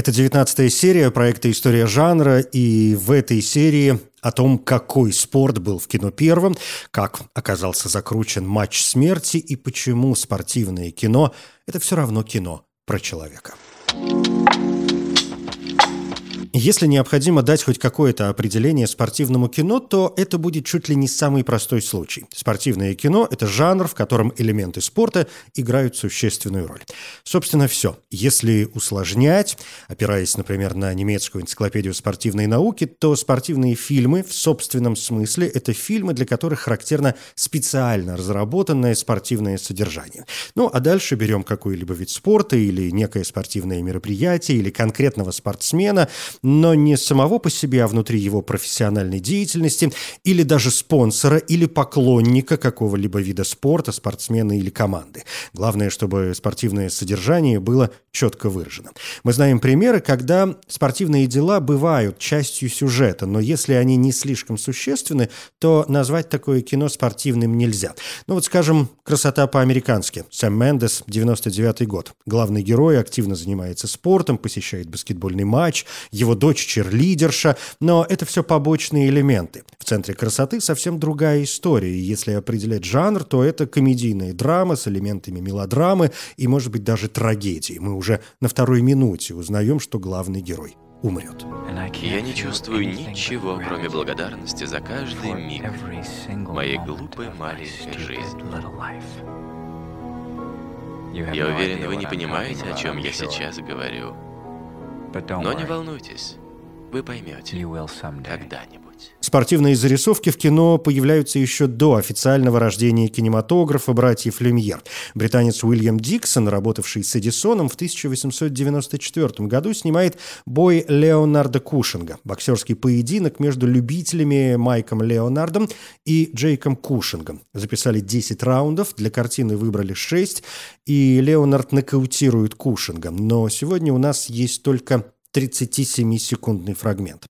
Это девятнадцатая серия проекта «История жанра», и в этой серии о том, какой спорт был в кино первым, как оказался закручен матч смерти и почему спортивное кино – это все равно кино про человека. Если необходимо дать хоть какое-то определение спортивному кино, то это будет чуть ли не самый простой случай. Спортивное кино – это жанр, в котором элементы спорта играют существенную роль. Собственно, все. Если усложнять, опираясь, например, на немецкую энциклопедию спортивной науки, то спортивные фильмы в собственном смысле – это фильмы, для которых характерно специально разработанное спортивное содержание. Ну, а дальше берем какой-либо вид спорта или некое спортивное мероприятие или конкретного спортсмена – но не самого по себе, а внутри его профессиональной деятельности, или даже спонсора, или поклонника какого-либо вида спорта, спортсмена или команды. Главное, чтобы спортивное содержание было четко выражено. Мы знаем примеры, когда спортивные дела бывают частью сюжета, но если они не слишком существенны, то назвать такое кино спортивным нельзя. Ну вот, скажем, «Красота по-американски». Сэм Мендес, 99 год. Главный герой активно занимается спортом, посещает баскетбольный матч, его его дочь черлидерша, но это все побочные элементы. В центре красоты совсем другая история, если определять жанр, то это комедийная драма с элементами мелодрамы и, может быть, даже трагедии. Мы уже на второй минуте узнаем, что главный герой умрет. Я не чувствую ничего, кроме благодарности за каждый миг моей глупой маленькой жизни. Я уверен, вы не понимаете, о чем я сейчас говорю. Но не волнуйтесь, вы поймете. Когда-нибудь. Спортивные зарисовки в кино появляются еще до официального рождения кинематографа братьев Люмьер. Британец Уильям Диксон, работавший с Эдисоном, в 1894 году снимает бой Леонарда Кушинга, боксерский поединок между любителями Майком Леонардом и Джейком Кушингом. Записали 10 раундов, для картины выбрали 6, и Леонард нокаутирует Кушинга. Но сегодня у нас есть только 37-секундный фрагмент.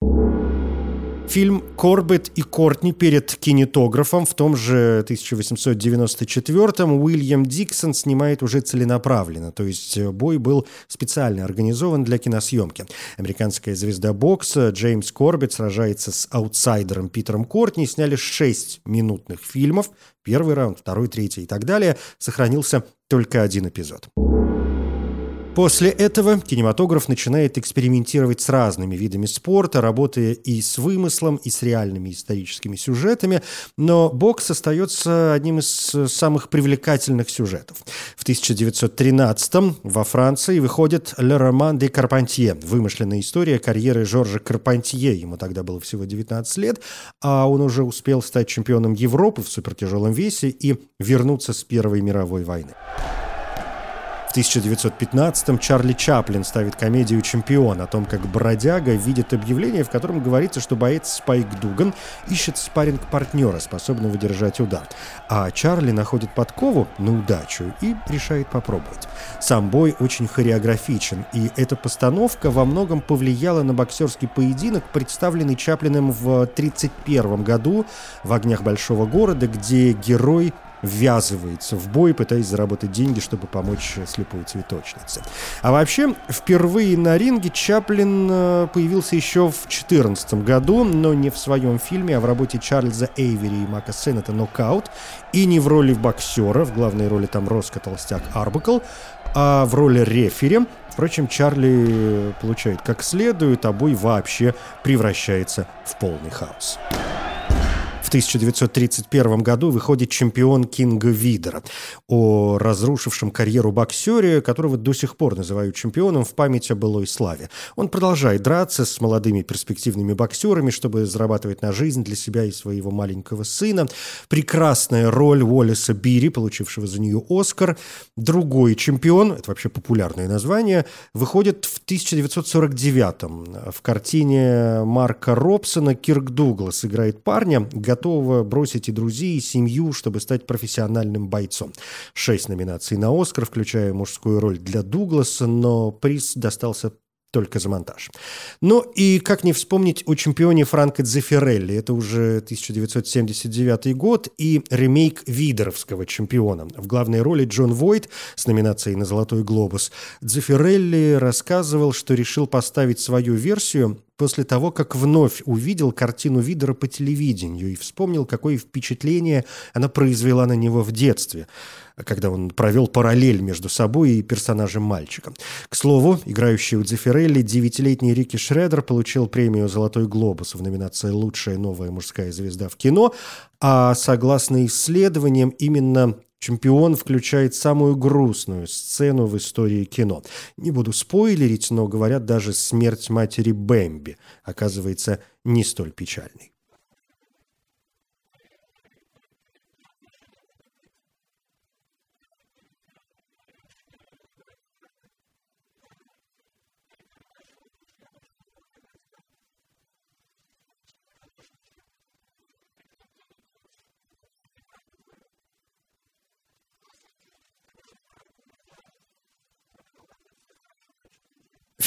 Фильм «Корбет и Кортни» перед кинетографом в том же 1894-м Уильям Диксон снимает уже целенаправленно, то есть бой был специально организован для киносъемки. Американская звезда бокса Джеймс Корбет сражается с аутсайдером Питером Кортни, сняли шесть минутных фильмов, первый раунд, второй, третий и так далее, сохранился только один эпизод. После этого кинематограф начинает экспериментировать с разными видами спорта, работая и с вымыслом, и с реальными историческими сюжетами, но бокс остается одним из самых привлекательных сюжетов. В 1913 во Франции выходит «Le Roman de Carpentier» – вымышленная история карьеры Жоржа Карпантье. Ему тогда было всего 19 лет, а он уже успел стать чемпионом Европы в супертяжелом весе и вернуться с Первой мировой войны. В 1915-м Чарли Чаплин ставит комедию «Чемпион» о том, как бродяга видит объявление, в котором говорится, что боец Спайк Дуган ищет спарринг партнера способного держать удар. А Чарли находит подкову на удачу и решает попробовать. Сам бой очень хореографичен, и эта постановка во многом повлияла на боксерский поединок, представленный Чаплиным в 1931 году в «Огнях большого города», где герой ввязывается в бой, пытаясь заработать деньги, чтобы помочь слепой цветочнице. А вообще, впервые на ринге Чаплин э, появился еще в 2014 году, но не в своем фильме, а в работе Чарльза Эйвери и Мака Сеннета «Нокаут», и не в роли боксера, в главной роли там Роско Толстяк Арбакл, а в роли рефери. Впрочем, Чарли получает как следует, а бой вообще превращается в полный хаос. 1931 году выходит чемпион Кинга Видера о разрушившем карьеру боксере, которого до сих пор называют чемпионом в память о былой славе. Он продолжает драться с молодыми перспективными боксерами, чтобы зарабатывать на жизнь для себя и своего маленького сына. Прекрасная роль Уоллеса Бири, получившего за нее Оскар. Другой чемпион, это вообще популярное название, выходит в 1949 в картине Марка Робсона Кирк Дуглас играет парня, готового бросить и друзей, и семью, чтобы стать профессиональным бойцом. Шесть номинаций на «Оскар», включая мужскую роль для Дугласа, но приз достался только за монтаж. Ну и как не вспомнить о чемпионе Франко Дзефирелли. Это уже 1979 год и ремейк Видеровского чемпиона. В главной роли Джон Войт с номинацией на «Золотой глобус». Дзефирелли рассказывал, что решил поставить свою версию после того, как вновь увидел картину Видера по телевидению и вспомнил, какое впечатление она произвела на него в детстве – когда он провел параллель между собой и персонажем мальчика. К слову, играющий у Дзефирелли девятилетний Рики Шредер получил премию «Золотой глобус» в номинации «Лучшая новая мужская звезда в кино», а согласно исследованиям, именно Чемпион включает самую грустную сцену в истории кино. Не буду спойлерить, но говорят, даже смерть матери Бэмби оказывается не столь печальной.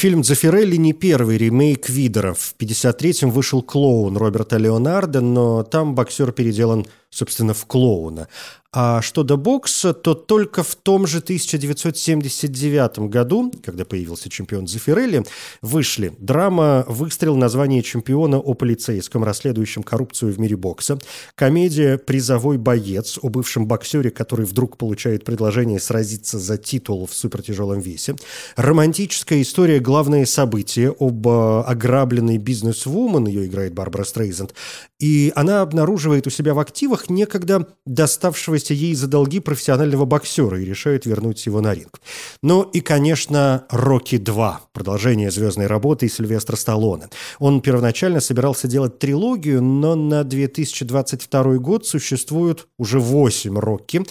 Фильм «Дзефирелли» не первый ремейк Видера. В 1953-м вышел «Клоун» Роберта Леонардо, но там боксер переделан, собственно, в клоуна. А что до бокса, то только в том же 1979 году, когда появился чемпион Зафирелли, вышли драма «Выстрел. Название чемпиона о полицейском, расследующем коррупцию в мире бокса», комедия «Призовой боец» о бывшем боксере, который вдруг получает предложение сразиться за титул в супертяжелом весе, романтическая история «Главное событие» об э, ограбленной бизнес-вумен, ее играет Барбара Стрейзенд, и она обнаруживает у себя в активах некогда доставшегося благодарности ей за долги профессионального боксера и решают вернуть его на ринг. Ну и, конечно, «Рокки 2», продолжение звездной работы Сильвестра Сталлоне. Он первоначально собирался делать трилогию, но на 2022 год существует уже 8 «Рокки»,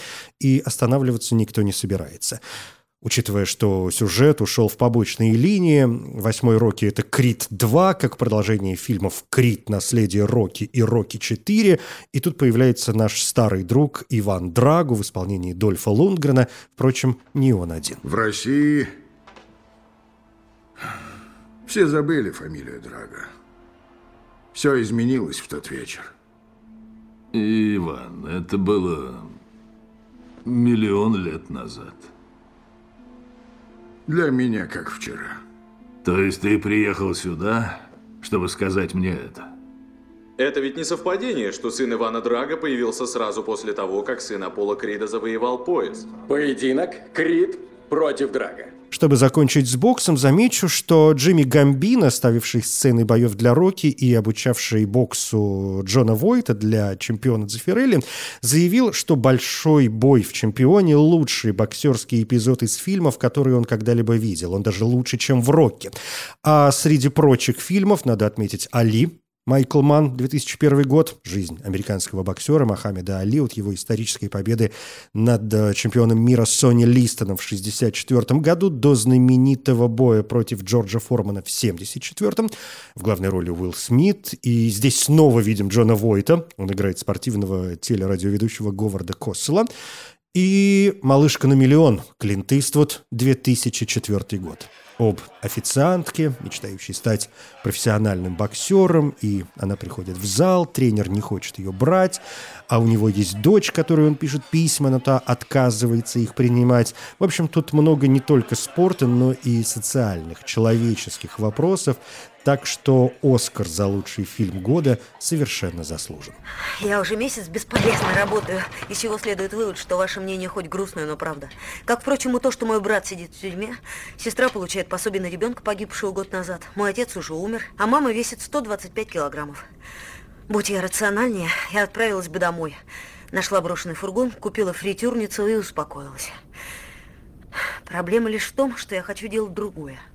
и останавливаться никто не собирается. Учитывая, что сюжет ушел в побочные линии, «Восьмой Рокки» — это «Крит 2», как продолжение фильмов «Крит. Наследие Рокки» и «Рокки 4». И тут появляется наш старый друг Иван Драгу в исполнении Дольфа Лундгрена. Впрочем, не он один. В России все забыли фамилию Драга. Все изменилось в тот вечер. Иван, это было миллион лет назад. Для меня как вчера. То есть ты приехал сюда, чтобы сказать мне это? Это ведь не совпадение, что сын Ивана Драга появился сразу после того, как сын Аполло Крида завоевал пояс. Поединок Крид против Драга. Чтобы закончить с боксом, замечу, что Джимми Гамбино, ставивший сцены боев для Рокки и обучавший боксу Джона Войта для чемпиона Дзефирелли, заявил, что большой бой в чемпионе – лучший боксерский эпизод из фильмов, которые он когда-либо видел. Он даже лучше, чем в Рокке. А среди прочих фильмов надо отметить «Али», Майкл Ман, 2001 год. Жизнь американского боксера Мохаммеда Али от его исторической победы над э, чемпионом мира Сони Листоном в 1964 году до знаменитого боя против Джорджа Формана в 1974 В главной роли Уилл Смит. И здесь снова видим Джона Войта. Он играет спортивного телерадиоведущего Говарда Коссела. И «Малышка на миллион» Клинт Иствуд, 2004 год об официантке, мечтающей стать профессиональным боксером, и она приходит в зал, тренер не хочет ее брать, а у него есть дочь, которой он пишет письма, но та отказывается их принимать. В общем, тут много не только спорта, но и социальных, человеческих вопросов, так что Оскар за лучший фильм года совершенно заслужен. Я уже месяц бесполезно работаю, из чего следует вывод, что ваше мнение хоть грустное, но правда. Как, впрочем, и то, что мой брат сидит в тюрьме, сестра получает пособие на ребенка, погибшего год назад, мой отец уже умер, а мама весит 125 килограммов. Будь я рациональнее, я отправилась бы домой. Нашла брошенный фургон, купила фритюрницу и успокоилась. Проблема лишь в том, что я хочу делать другое –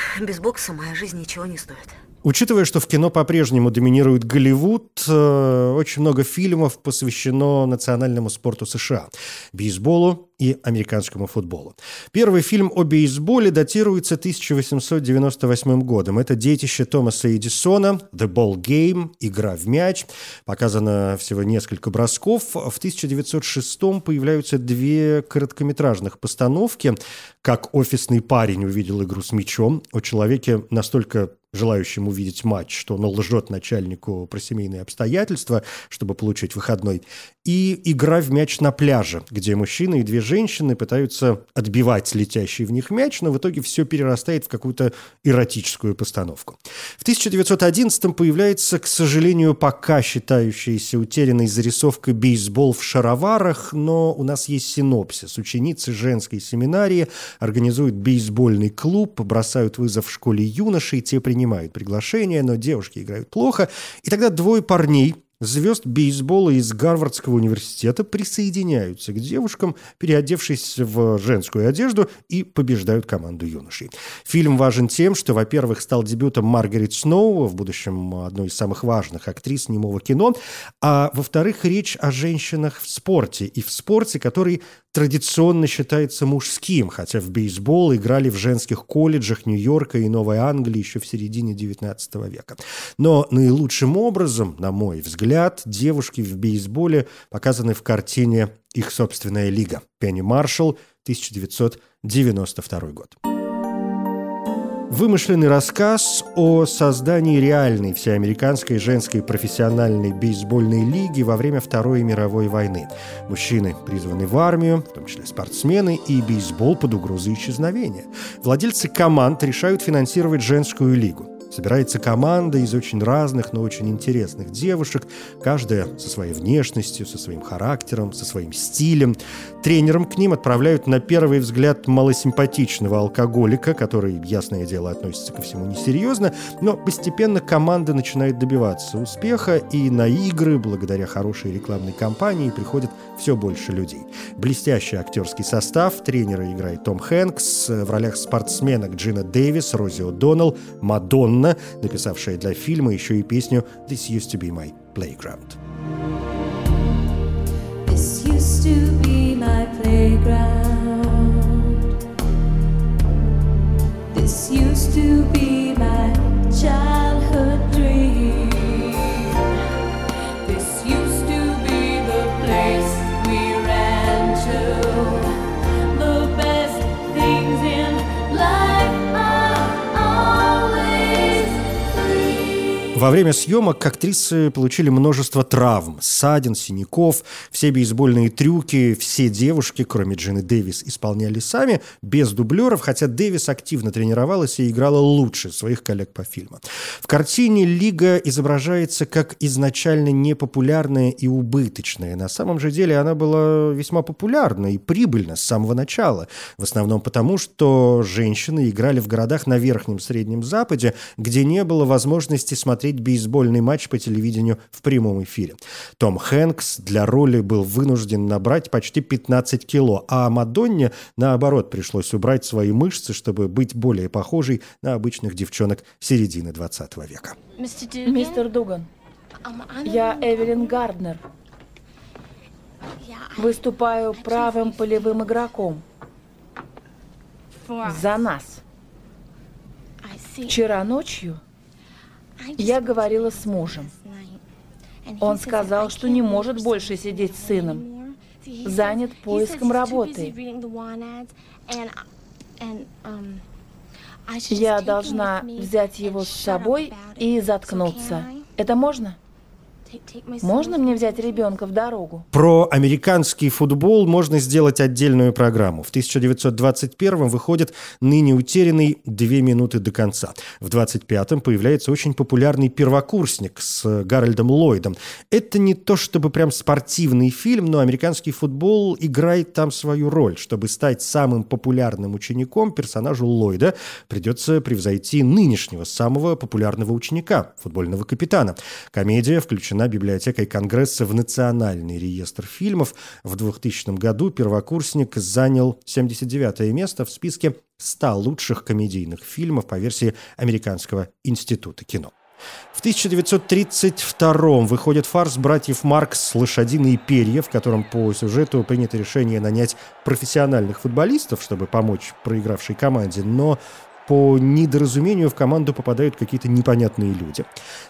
без бокса моя жизнь ничего не стоит. Учитывая, что в кино по-прежнему доминирует Голливуд, э, очень много фильмов посвящено национальному спорту США. Бейсболу, и американскому футболу. Первый фильм о бейсболе датируется 1898 годом. Это детище Томаса Эдисона «The Ball Game» – «Игра в мяч». Показано всего несколько бросков. В 1906 появляются две короткометражных постановки. «Как офисный парень увидел игру с мячом» о человеке настолько желающим увидеть матч, что он лжет начальнику про семейные обстоятельства, чтобы получить выходной, и игра в мяч на пляже, где мужчина и две женщины пытаются отбивать летящий в них мяч, но в итоге все перерастает в какую-то эротическую постановку. В 1911 появляется, к сожалению, пока считающаяся утерянной зарисовка «Бейсбол в шароварах», но у нас есть синопсис. Ученицы женской семинарии организуют бейсбольный клуб, бросают вызов в школе юношей, те принимают приглашение, но девушки играют плохо. И тогда двое парней звезд бейсбола из Гарвардского университета присоединяются к девушкам, переодевшись в женскую одежду, и побеждают команду юношей. Фильм важен тем, что, во-первых, стал дебютом Маргарет Сноу, в будущем одной из самых важных актрис немого кино, а во-вторых, речь о женщинах в спорте, и в спорте, который традиционно считается мужским, хотя в бейсбол играли в женских колледжах Нью-Йорка и Новой Англии еще в середине XIX века. Но наилучшим образом, на мой взгляд, взгляд, девушки в бейсболе показаны в картине «Их собственная лига» Пенни Маршалл, 1992 год. Вымышленный рассказ о создании реальной всеамериканской женской профессиональной бейсбольной лиги во время Второй мировой войны. Мужчины призваны в армию, в том числе спортсмены, и бейсбол под угрозой исчезновения. Владельцы команд решают финансировать женскую лигу. Собирается команда из очень разных, но очень интересных девушек, каждая со своей внешностью, со своим характером, со своим стилем. Тренером к ним отправляют на первый взгляд малосимпатичного алкоголика, который, ясное дело, относится ко всему несерьезно, но постепенно команда начинает добиваться успеха, и на игры, благодаря хорошей рекламной кампании, приходит все больше людей. Блестящий актерский состав, тренера играет Том Хэнкс, в ролях спортсменок Джина Дэвис, Рози О'Доннелл, Мадонна, Мадонна, написавшая для фильма еще и песню «This used to be my playground». This used to be my playground. This used to be my childhood Во время съемок актрисы получили множество травм, ссадин, синяков, все бейсбольные трюки, все девушки, кроме Джины Дэвис, исполняли сами, без дублеров, хотя Дэвис активно тренировалась и играла лучше своих коллег по фильму. В картине Лига изображается как изначально непопулярная и убыточная. На самом же деле она была весьма популярна и прибыльна с самого начала. В основном потому, что женщины играли в городах на Верхнем Среднем Западе, где не было возможности смотреть смотреть бейсбольный матч по телевидению в прямом эфире. Том Хэнкс для роли был вынужден набрать почти 15 кило, а Мадонне, наоборот, пришлось убрать свои мышцы, чтобы быть более похожей на обычных девчонок середины 20 века. Мистер Дуган, я Эвелин Гарднер. Выступаю правым полевым игроком. За нас. Вчера ночью я говорила с мужем. Он сказал, что не может больше сидеть с сыном, занят поиском работы. Я должна взять его с собой и заткнуться. Это можно? Можно мне взять ребенка в дорогу? Про американский футбол можно сделать отдельную программу. В 1921 выходит ныне утерянный «Две минуты до конца». В 25-м появляется очень популярный первокурсник с Гарольдом Ллойдом. Это не то чтобы прям спортивный фильм, но американский футбол играет там свою роль. Чтобы стать самым популярным учеником, персонажу Ллойда придется превзойти нынешнего самого популярного ученика, футбольного капитана. Комедия включена включена библиотекой Конгресса в Национальный реестр фильмов. В 2000 году первокурсник занял 79 место в списке 100 лучших комедийных фильмов по версии Американского института кино. В 1932 выходит фарс братьев Маркс «Лошадиные перья», в котором по сюжету принято решение нанять профессиональных футболистов, чтобы помочь проигравшей команде, но по недоразумению в команду попадают какие-то непонятные люди.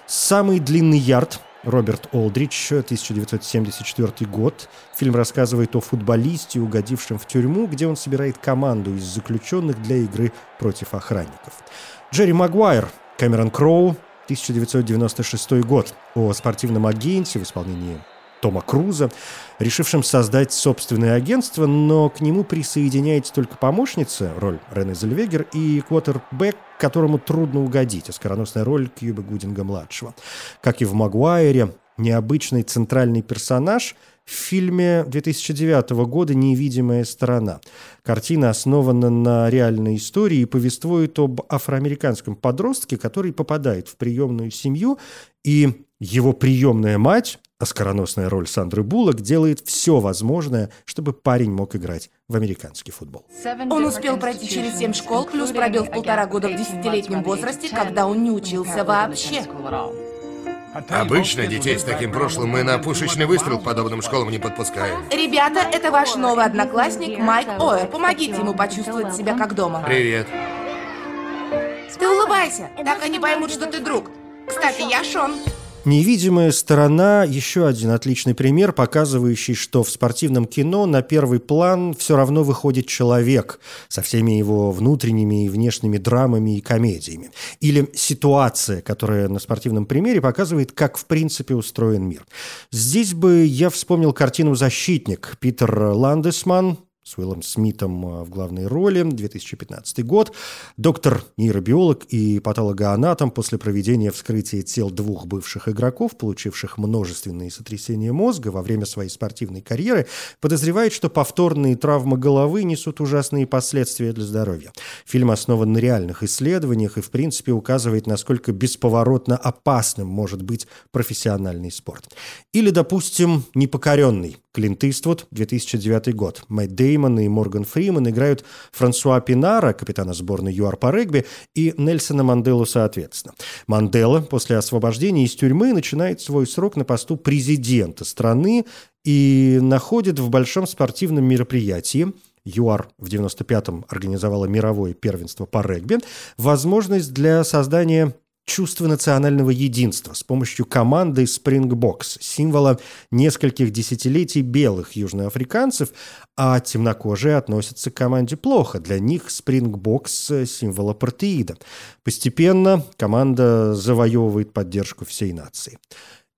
Самый длинный ярд Роберт Олдрич, 1974 год. Фильм рассказывает о футболисте, угодившем в тюрьму, где он собирает команду из заключенных для игры против охранников. Джерри Магуайр, Кэмерон Кроу, 1996 год. О спортивном агенте в исполнении Тома Круза, решившим создать собственное агентство, но к нему присоединяется только помощница, роль Рене Зельвегер, и квотербек, которому трудно угодить, оскароносная роль Кьюба Гудинга-младшего. Как и в «Магуайре», необычный центральный персонаж в фильме 2009 года «Невидимая сторона». Картина основана на реальной истории и повествует об афроамериканском подростке, который попадает в приемную семью, и его приемная мать Оскароносная роль Сандры Буллок делает все возможное, чтобы парень мог играть в американский футбол. Он успел пройти через семь школ, плюс пробил в полтора года в десятилетнем возрасте, когда он не учился вообще. Обычно детей с таким прошлым мы на пушечный выстрел к подобным школам не подпускаем. Ребята, это ваш новый одноклассник Майк Оэр. Помогите ему почувствовать себя как дома. Привет. Ты улыбайся, так они поймут, что ты друг. Кстати, я Шон. Невидимая сторона – еще один отличный пример, показывающий, что в спортивном кино на первый план все равно выходит человек со всеми его внутренними и внешними драмами и комедиями. Или ситуация, которая на спортивном примере показывает, как в принципе устроен мир. Здесь бы я вспомнил картину «Защитник» Питер Ландесман, с Уиллом Смитом э, в главной роли, 2015 год. Доктор, нейробиолог и патологоанатом после проведения вскрытия тел двух бывших игроков, получивших множественные сотрясения мозга во время своей спортивной карьеры, подозревает, что повторные травмы головы несут ужасные последствия для здоровья. Фильм основан на реальных исследованиях и, в принципе, указывает, насколько бесповоротно опасным может быть профессиональный спорт. Или, допустим, «Непокоренный» Клинт Иствуд, 2009 год. Мэтт Деймон и Морган Фриман играют Франсуа Пинара, капитана сборной ЮАР по регби, и Нельсона Манделу соответственно. Мандела после освобождения из тюрьмы начинает свой срок на посту президента страны и находит в большом спортивном мероприятии ЮАР в 95-м организовала мировое первенство по регби, возможность для создания чувство национального единства с помощью команды Springboks, символа нескольких десятилетий белых южноафриканцев, а темнокожие относятся к команде плохо. Для них Springboks – символ апартеида. Постепенно команда завоевывает поддержку всей нации.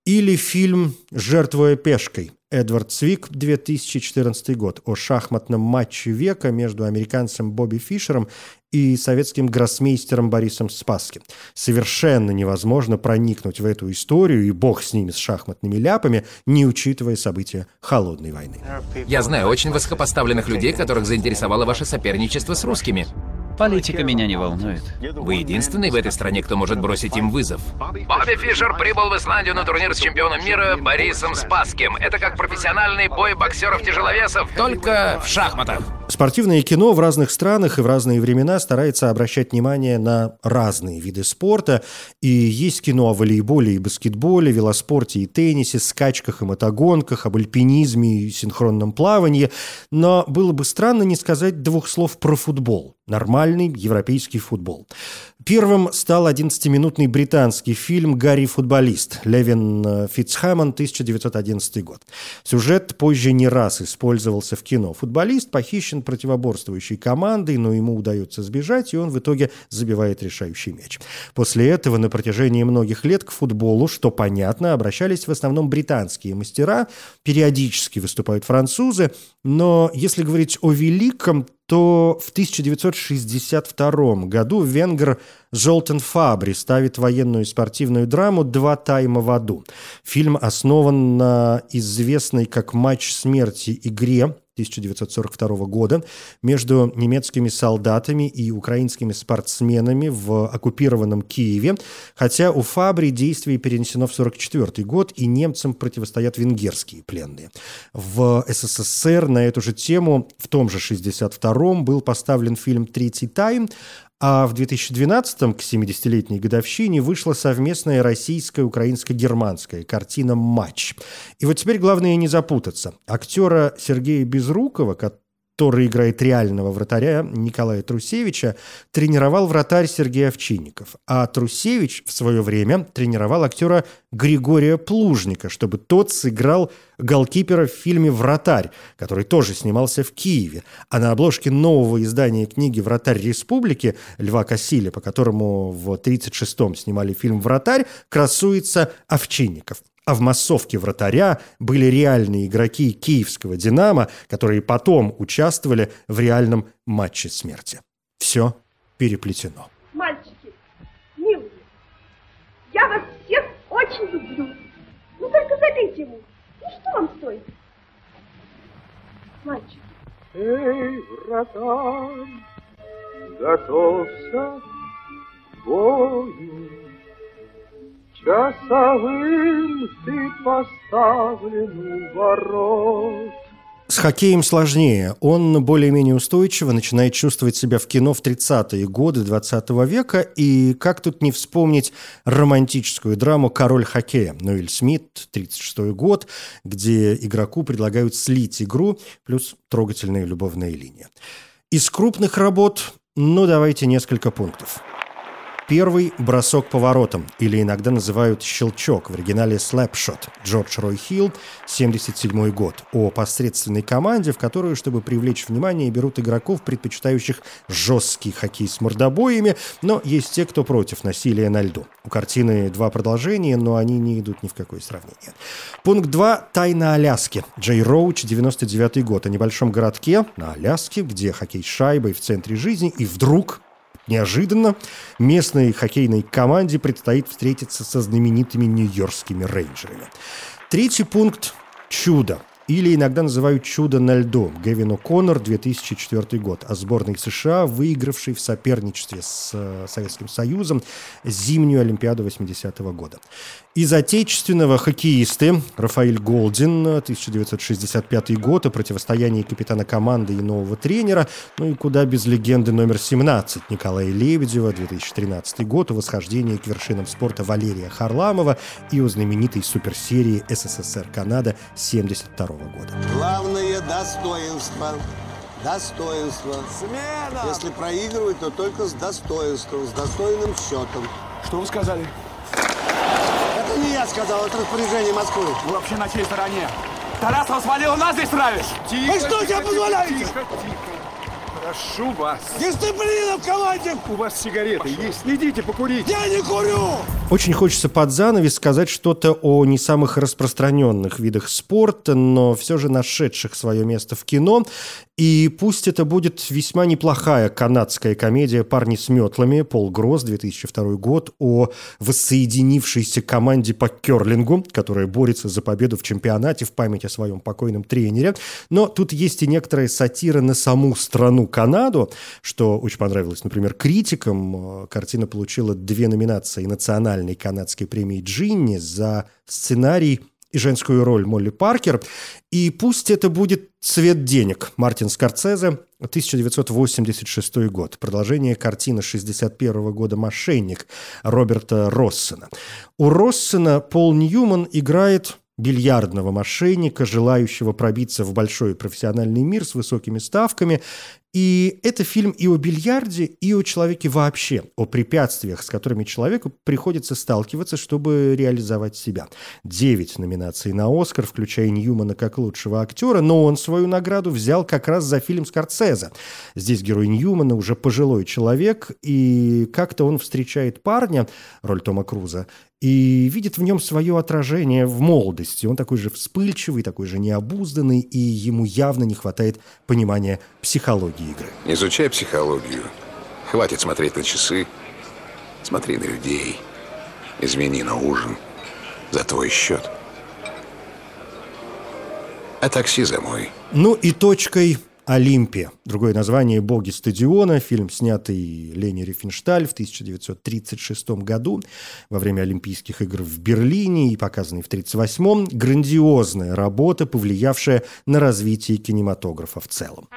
Или фильм «Жертвуя пешкой» Эдвард Цвик, 2014 год, о шахматном матче века между американцем Бобби Фишером и советским гроссмейстером Борисом Спасским. Совершенно невозможно проникнуть в эту историю, и бог с ними, с шахматными ляпами, не учитывая события Холодной войны. Я знаю очень высокопоставленных людей, которых заинтересовало ваше соперничество с русскими. Политика меня не волнует. Вы единственный в этой стране, кто может бросить им вызов. Бобби Фишер прибыл в Исландию на турнир с чемпионом мира Борисом Спасским. Это как профессиональный бой боксеров-тяжеловесов, только в шахматах. Спортивное кино в разных странах и в разные времена старается обращать внимание на разные виды спорта. И есть кино о волейболе и баскетболе, велоспорте и теннисе, скачках и мотогонках, об альпинизме и синхронном плавании. Но было бы странно не сказать двух слов про футбол. Нормальный европейский футбол. Первым стал 11-минутный британский фильм «Гарри футболист» Левин э, Фитцхэммон, 1911 год. Сюжет позже не раз использовался в кино. Футболист похищен противоборствующей командой, но ему удается сбежать, и он в итоге забивает решающий мяч. После этого на протяжении многих лет к футболу, что понятно, обращались в основном британские мастера, периодически выступают французы, но если говорить о великом, то в 1962 году венгер Жолтен Фабри ставит военную и спортивную драму «Два тайма в аду». Фильм основан на известной как «Матч смерти» игре 1942 года между немецкими солдатами и украинскими спортсменами в оккупированном Киеве, хотя у Фабри действие перенесено в 1944 год, и немцам противостоят венгерские пленные. В СССР на эту же тему в том же 1962 был поставлен фильм «Третий тайм», А в 2012-м, к 70-летней годовщине, вышла совместная российско-украинско-германская картина «Матч». И вот теперь главное не запутаться. Актера Сергея Безрукова, который играет реального вратаря Николая Трусевича, тренировал вратарь Сергей Овчинников. А Трусевич в свое время тренировал актера Григория Плужника, чтобы тот сыграл голкипера в фильме «Вратарь», который тоже снимался в Киеве. А на обложке нового издания книги «Вратарь республики» Льва Кассиля, по которому в 1936-м снимали фильм «Вратарь», красуется Овчинников. А в массовке вратаря были реальные игроки киевского «Динамо», которые потом участвовали в реальном матче смерти. Все переплетено. Мальчики, милые, я вас всех очень люблю. Ну только забейте ему. Ну что вам стоит? Мальчики. Эй, вратарь, готовься к бою. Часовым ты поставлен у ворот. С хоккеем сложнее. Он более-менее устойчиво начинает чувствовать себя в кино в 30-е годы 20 -го века. И как тут не вспомнить романтическую драму «Король хоккея» Ноэль Смит, 36 год, где игроку предлагают слить игру, плюс трогательная любовная линия. Из крупных работ, ну, давайте несколько пунктов. Первый – бросок поворотом, или иногда называют щелчок, в оригинале слэпшот. Джордж Рой Хилл, 77 год. О посредственной команде, в которую, чтобы привлечь внимание, берут игроков, предпочитающих жесткий хоккей с мордобоями, но есть те, кто против насилия на льду. У картины два продолжения, но они не идут ни в какое сравнение. Пункт 2 – «Тайна Аляски». Джей Роуч, 99 год. О небольшом городке на Аляске, где хоккей с шайбой в центре жизни, и вдруг Неожиданно местной хоккейной команде предстоит встретиться со знаменитыми нью-йоркскими рейнджерами. Третий пункт – чудо или иногда называют «Чудо на льду» Гевин О'Коннор, 2004 год, о сборной США, выигравшей в соперничестве с э, Советским Союзом зимнюю Олимпиаду 80-го года. Из отечественного хоккеисты Рафаэль Голдин, 1965 год, о противостоянии капитана команды и нового тренера, ну и куда без легенды номер 17 Николая Лебедева, 2013 год, о восхождении к вершинам спорта Валерия Харламова и о знаменитой суперсерии СССР-Канада 72 года. Главное достоинство. Достоинство. Смена! Если проигрывать, то только с достоинством, с достойным счетом. Что вы сказали? Это не я сказал, это распоряжение Москвы. Вы вообще на чьей стороне? Тарасова свалил, нас здесь травишь! Тихо, Вы что себе позволяете? Тихо, тихо. Прошу вас. Дисциплина в команде! У вас сигареты Пошел. есть? Идите покурить. Я не курю! Очень хочется под занавес сказать что-то о не самых распространенных видах спорта, но все же нашедших свое место в кино. И пусть это будет весьма неплохая канадская комедия «Парни с метлами» Пол Гросс, 2002 год, о воссоединившейся команде по керлингу, которая борется за победу в чемпионате в память о своем покойном тренере. Но тут есть и некоторая сатира на саму страну Канаду, что очень понравилось, например, критикам. Картина получила две номинации национальной канадской премии «Джинни» за сценарий и женскую роль Молли Паркер. И пусть это будет «Цвет денег» Мартин Скорцезе, 1986 год. Продолжение картины 61 года «Мошенник» Роберта Россена. У Россена Пол Ньюман играет бильярдного мошенника, желающего пробиться в большой профессиональный мир с высокими ставками. И это фильм и о бильярде, и о человеке вообще, о препятствиях, с которыми человеку приходится сталкиваться, чтобы реализовать себя. Девять номинаций на «Оскар», включая Ньюмана как лучшего актера, но он свою награду взял как раз за фильм Скорцезе. Здесь герой Ньюмана уже пожилой человек, и как-то он встречает парня, роль Тома Круза, и видит в нем свое отражение в молодости. Он такой же вспыльчивый, такой же необузданный, и ему явно не хватает понимания психологии игры. Изучай психологию. Хватит смотреть на часы. Смотри на людей. Измени на ужин. За твой счет. А такси за мой. Ну и точкой Олимпия. Другое название «Боги стадиона». Фильм, снятый Лени Рифеншталь в 1936 году во время Олимпийских игр в Берлине и показанный в 1938-м. Грандиозная работа, повлиявшая на развитие кинематографа в целом.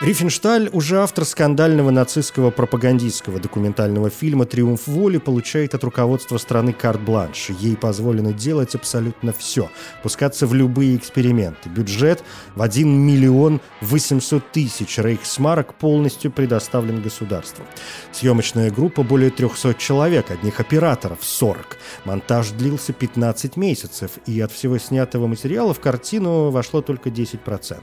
Рифеншталь, уже автор скандального нацистского пропагандистского документального фильма «Триумф воли», получает от руководства страны карт-бланш. Ей позволено делать абсолютно все, пускаться в любые эксперименты. Бюджет в 1 миллион 800 тысяч рейхсмарок полностью предоставлен государству. Съемочная группа более 300 человек, одних операторов 40. Монтаж длился 15 месяцев, и от всего снятого материала в картину вошло только 10%.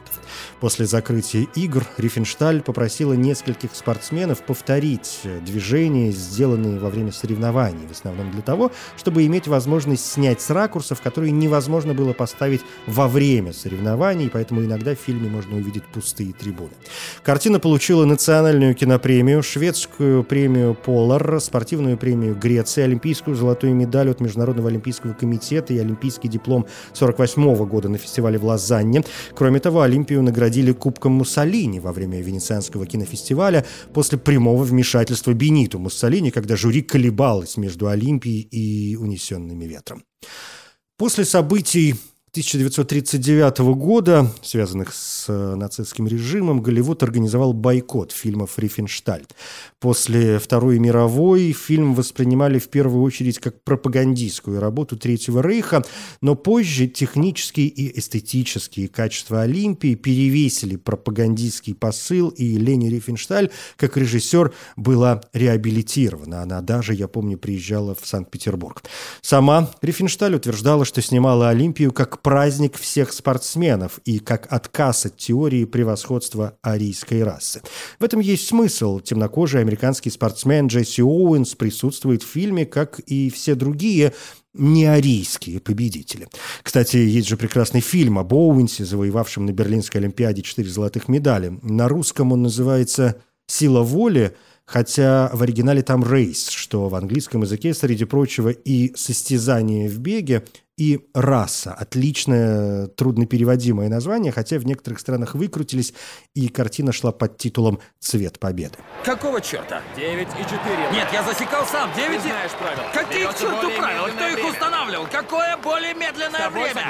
После закрытия игр Рифеншталь попросила нескольких спортсменов повторить движения, сделанные во время соревнований, в основном для того, чтобы иметь возможность снять с ракурсов, которые невозможно было поставить во время соревнований, поэтому иногда в фильме можно увидеть пустые трибуны. Картина получила национальную кинопремию, шведскую премию Полар, спортивную премию Греции, олимпийскую золотую медаль от Международного олимпийского комитета и олимпийский диплом 48 года на фестивале в Лозанне. Кроме того, Олимпию наградили Кубком Муссолини во время Венецианского кинофестиваля после прямого вмешательства Бениту Муссолини, когда жюри колебалось между Олимпией и унесенными ветром. После событий 1939 года, связанных с э, нацистским режимом, Голливуд организовал бойкот фильмов «Рифеншталь». После Второй мировой фильм воспринимали в первую очередь как пропагандистскую работу Третьего Рейха, но позже технические и эстетические качества Олимпии перевесили пропагандистский посыл, и Лени Рифеншталь, как режиссер, была реабилитирована. Она даже, я помню, приезжала в Санкт-Петербург. Сама Рифеншталь утверждала, что снимала Олимпию как праздник всех спортсменов и как отказ от теории превосходства арийской расы. В этом есть смысл. Темнокожий американский спортсмен Джесси Оуэнс присутствует в фильме, как и все другие неарийские победители. Кстати, есть же прекрасный фильм об Оуэнсе, завоевавшем на Берлинской Олимпиаде четыре золотых медали. На русском он называется «Сила воли», хотя в оригинале там «рейс», что в английском языке, среди прочего, и состязание в беге, и раса. Отличное, труднопереводимое название, хотя в некоторых странах выкрутились, и картина шла под титулом «Цвет победы». Какого черта? 9 и 4. Нет, я засекал сам. 9 Ты знаешь правила. Какие к черту правила? Кто их время. устанавливал? Какое более медленное время?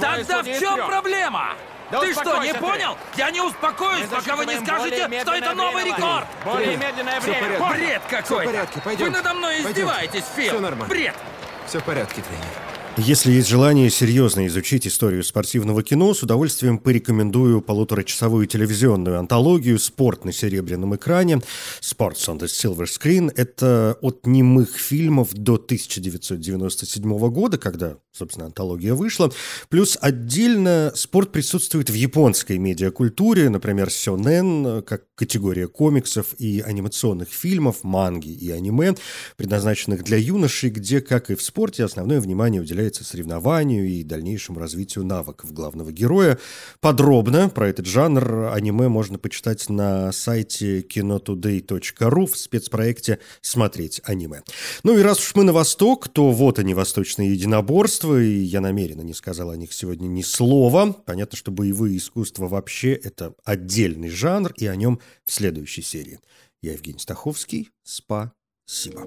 Тогда в чем проблема? Да ты что, не ты. понял? Я не успокоюсь, Мы пока вы не скажете, что это новый время. рекорд. Более медленное время. Бред какой-то. Всё в порядке, Вы надо мной издеваетесь, Фил. Всё нормально. Бред. Все в порядке, тренер. Если есть желание серьезно изучить историю спортивного кино, с удовольствием порекомендую полуторачасовую телевизионную антологию «Спорт на серебряном экране» «Sports on the Silver Screen». Это от немых фильмов до 1997 года, когда, собственно, антология вышла. Плюс отдельно спорт присутствует в японской медиакультуре, например, сёнэн, как категория комиксов и анимационных фильмов, манги и аниме, предназначенных для юношей, где, как и в спорте, основное внимание уделяется соревнованию и дальнейшему развитию навыков главного героя. Подробно про этот жанр аниме можно почитать на сайте kinotoday.ru в спецпроекте «Смотреть аниме». Ну и раз уж мы на восток, то вот они, восточные единоборства, и я намеренно не сказал о них сегодня ни слова. Понятно, что боевые искусства вообще это отдельный жанр, и о нем в следующей серии. Я Евгений Стаховский. Спасибо.